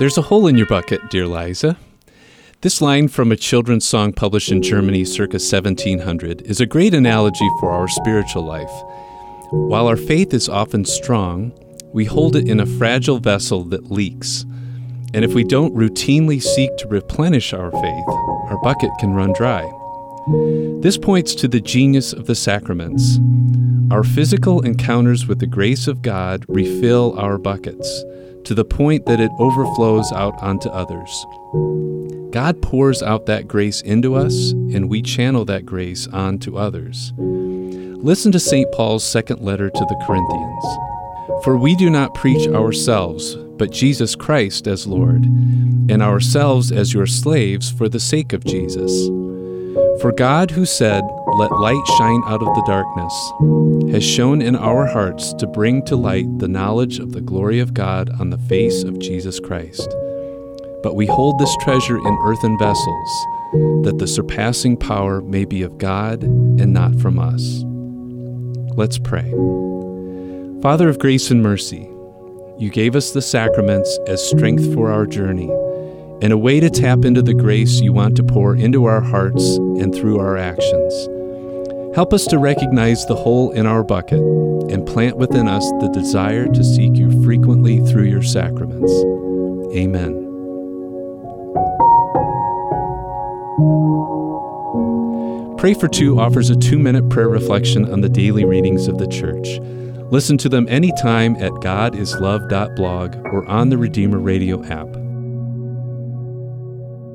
There's a hole in your bucket, dear Liza. This line from a children's song published in Germany circa 1700 is a great analogy for our spiritual life. While our faith is often strong, we hold it in a fragile vessel that leaks. And if we don't routinely seek to replenish our faith, our bucket can run dry. This points to the genius of the sacraments. Our physical encounters with the grace of God refill our buckets to the point that it overflows out onto others. God pours out that grace into us, and we channel that grace onto others. Listen to St. Paul's second letter to the Corinthians. For we do not preach ourselves, but Jesus Christ as Lord, and ourselves as your slaves for the sake of Jesus. For God, who said, Let light shine out of the darkness, has shone in our hearts to bring to light the knowledge of the glory of God on the face of Jesus Christ. But we hold this treasure in earthen vessels, that the surpassing power may be of God and not from us. Let's pray. Father of grace and mercy, you gave us the sacraments as strength for our journey and a way to tap into the grace you want to pour into our hearts and through our actions. Help us to recognize the hole in our bucket and plant within us the desire to seek you frequently through your sacraments. Amen. Pray for Two offers a two minute prayer reflection on the daily readings of the Church. Listen to them anytime at godislove.blog or on the Redeemer Radio app.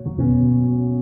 thank you